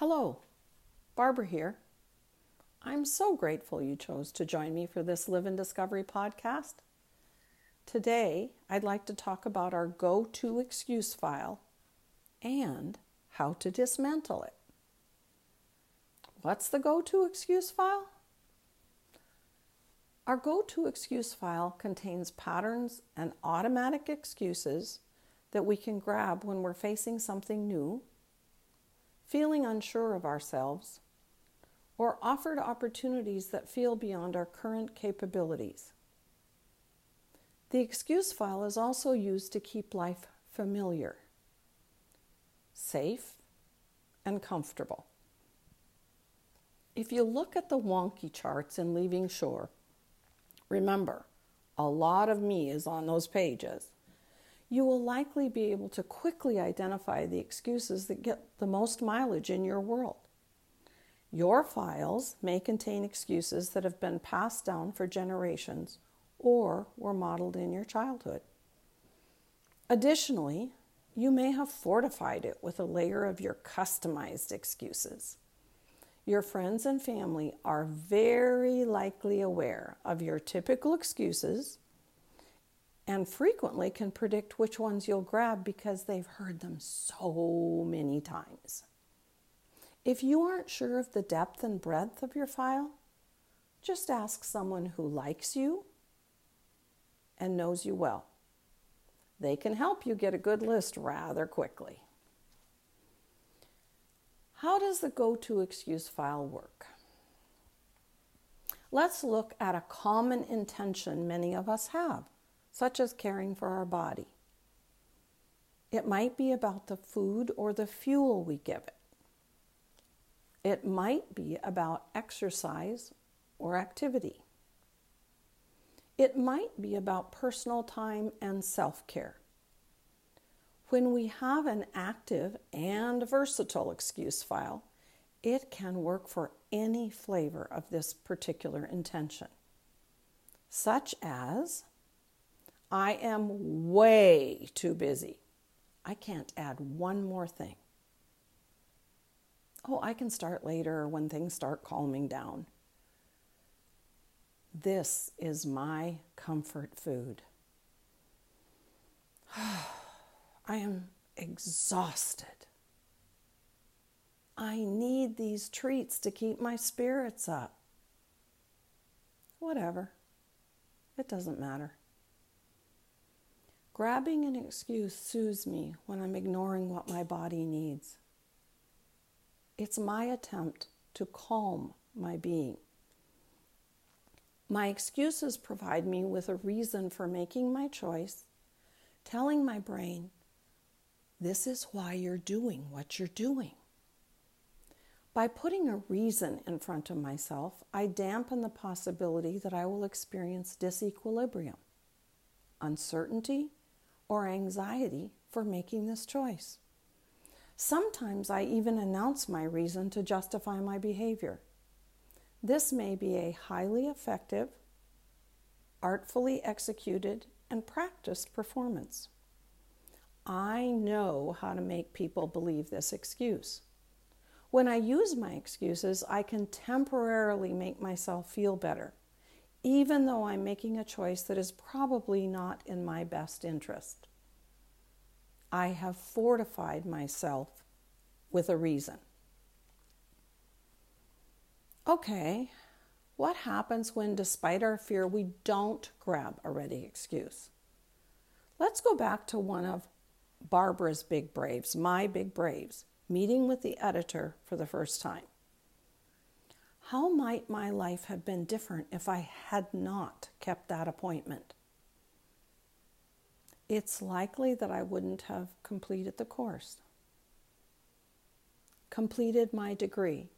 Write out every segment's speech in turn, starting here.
Hello, Barbara here. I'm so grateful you chose to join me for this Live in Discovery podcast. Today, I'd like to talk about our go to excuse file and how to dismantle it. What's the go to excuse file? Our go to excuse file contains patterns and automatic excuses that we can grab when we're facing something new, feeling unsure of ourselves, or offered opportunities that feel beyond our current capabilities. The excuse file is also used to keep life familiar, safe, and comfortable. If you look at the wonky charts in Leaving Shore, remember, a lot of me is on those pages. You will likely be able to quickly identify the excuses that get the most mileage in your world. Your files may contain excuses that have been passed down for generations or were modeled in your childhood. Additionally, you may have fortified it with a layer of your customized excuses. Your friends and family are very likely aware of your typical excuses and frequently can predict which ones you'll grab because they've heard them so many times. If you aren't sure of the depth and breadth of your file, just ask someone who likes you and knows you well. They can help you get a good list rather quickly. How does the go to excuse file work? Let's look at a common intention many of us have, such as caring for our body. It might be about the food or the fuel we give it. It might be about exercise or activity. It might be about personal time and self care. When we have an active and versatile excuse file, it can work for any flavor of this particular intention, such as I am way too busy. I can't add one more thing oh, I can start later when things start calming down. This is my comfort food. I am exhausted. I need these treats to keep my spirits up. Whatever. It doesn't matter. Grabbing an excuse soothes me when I'm ignoring what my body needs. It's my attempt to calm my being. My excuses provide me with a reason for making my choice, telling my brain, this is why you're doing what you're doing. By putting a reason in front of myself, I dampen the possibility that I will experience disequilibrium, uncertainty, or anxiety for making this choice. Sometimes I even announce my reason to justify my behavior. This may be a highly effective, artfully executed, and practiced performance. I know how to make people believe this excuse. When I use my excuses, I can temporarily make myself feel better, even though I'm making a choice that is probably not in my best interest. I have fortified myself with a reason. Okay, what happens when, despite our fear, we don't grab a ready excuse? Let's go back to one of Barbara's big braves, my big braves, meeting with the editor for the first time. How might my life have been different if I had not kept that appointment? it's likely that I wouldn't have completed the course, completed my degree,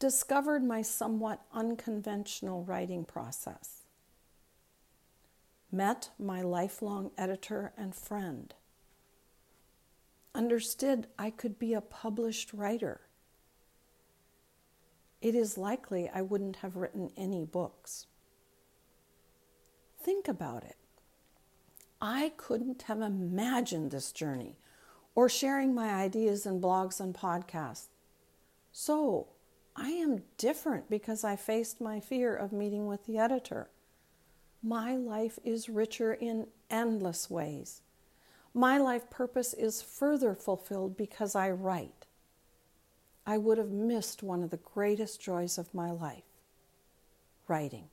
discovered my somewhat unconventional writing process, met my lifelong editor and friend, understood I could be a published writer. It is likely I wouldn't have written any books. Think about it. I couldn't have imagined this journey or sharing my ideas in blogs and podcasts. So, I am different because I faced my fear of meeting with the editor. My life is richer in endless ways. My life purpose is further fulfilled because I write. I would have missed one of the greatest joys of my life writing.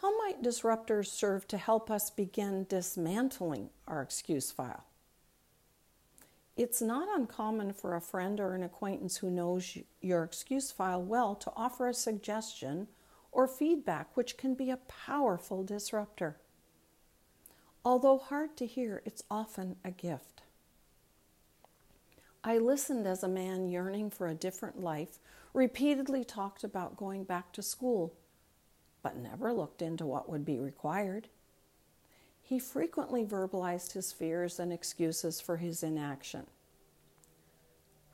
How might disruptors serve to help us begin dismantling our excuse file? It's not uncommon for a friend or an acquaintance who knows your excuse file well to offer a suggestion or feedback, which can be a powerful disruptor. Although hard to hear, it's often a gift. I listened as a man yearning for a different life repeatedly talked about going back to school, but never looked into what would be required. He frequently verbalized his fears and excuses for his inaction.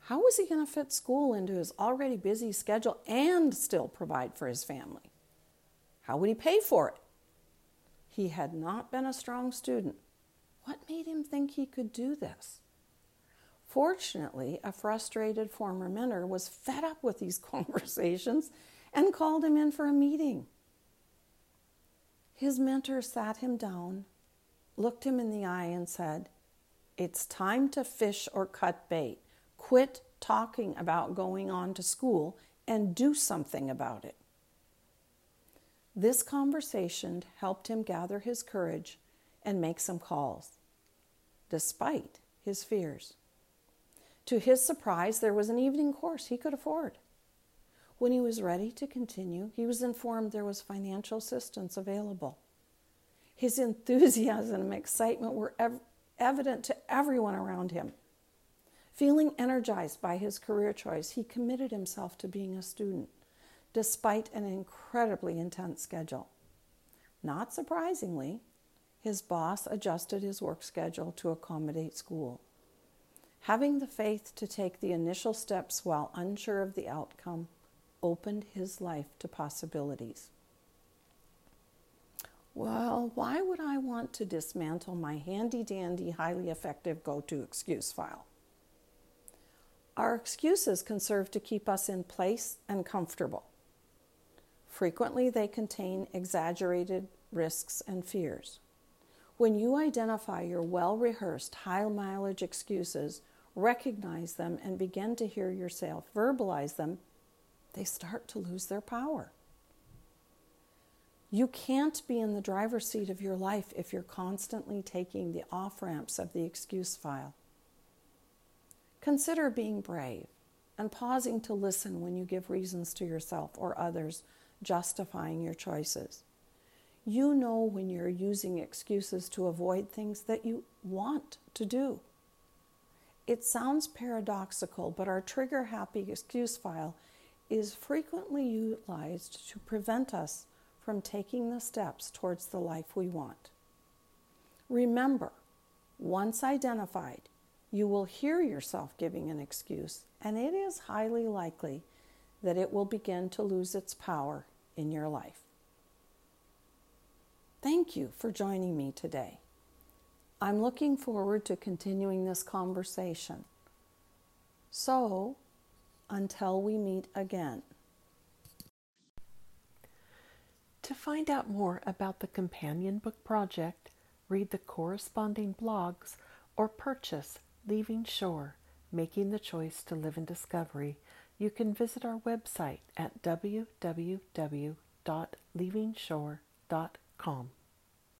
How was he going to fit school into his already busy schedule and still provide for his family? How would he pay for it? He had not been a strong student. What made him think he could do this? Fortunately, a frustrated former mentor was fed up with these conversations and called him in for a meeting. His mentor sat him down, looked him in the eye, and said, It's time to fish or cut bait. Quit talking about going on to school and do something about it. This conversation helped him gather his courage and make some calls, despite his fears. To his surprise, there was an evening course he could afford. When he was ready to continue, he was informed there was financial assistance available. His enthusiasm and excitement were ev- evident to everyone around him. Feeling energized by his career choice, he committed himself to being a student, despite an incredibly intense schedule. Not surprisingly, his boss adjusted his work schedule to accommodate school. Having the faith to take the initial steps while unsure of the outcome opened his life to possibilities. Well, why would I want to dismantle my handy dandy, highly effective go to excuse file? Our excuses can serve to keep us in place and comfortable. Frequently, they contain exaggerated risks and fears. When you identify your well rehearsed, high mileage excuses, recognize them, and begin to hear yourself verbalize them, they start to lose their power. You can't be in the driver's seat of your life if you're constantly taking the off ramps of the excuse file. Consider being brave and pausing to listen when you give reasons to yourself or others justifying your choices. You know when you're using excuses to avoid things that you want to do. It sounds paradoxical, but our trigger happy excuse file is frequently utilized to prevent us from taking the steps towards the life we want. Remember, once identified, you will hear yourself giving an excuse, and it is highly likely that it will begin to lose its power in your life. Thank you for joining me today. I'm looking forward to continuing this conversation. So, until we meet again. To find out more about the Companion Book Project, read the corresponding blogs, or purchase Leaving Shore Making the Choice to Live in Discovery, you can visit our website at www.leavingshore.com.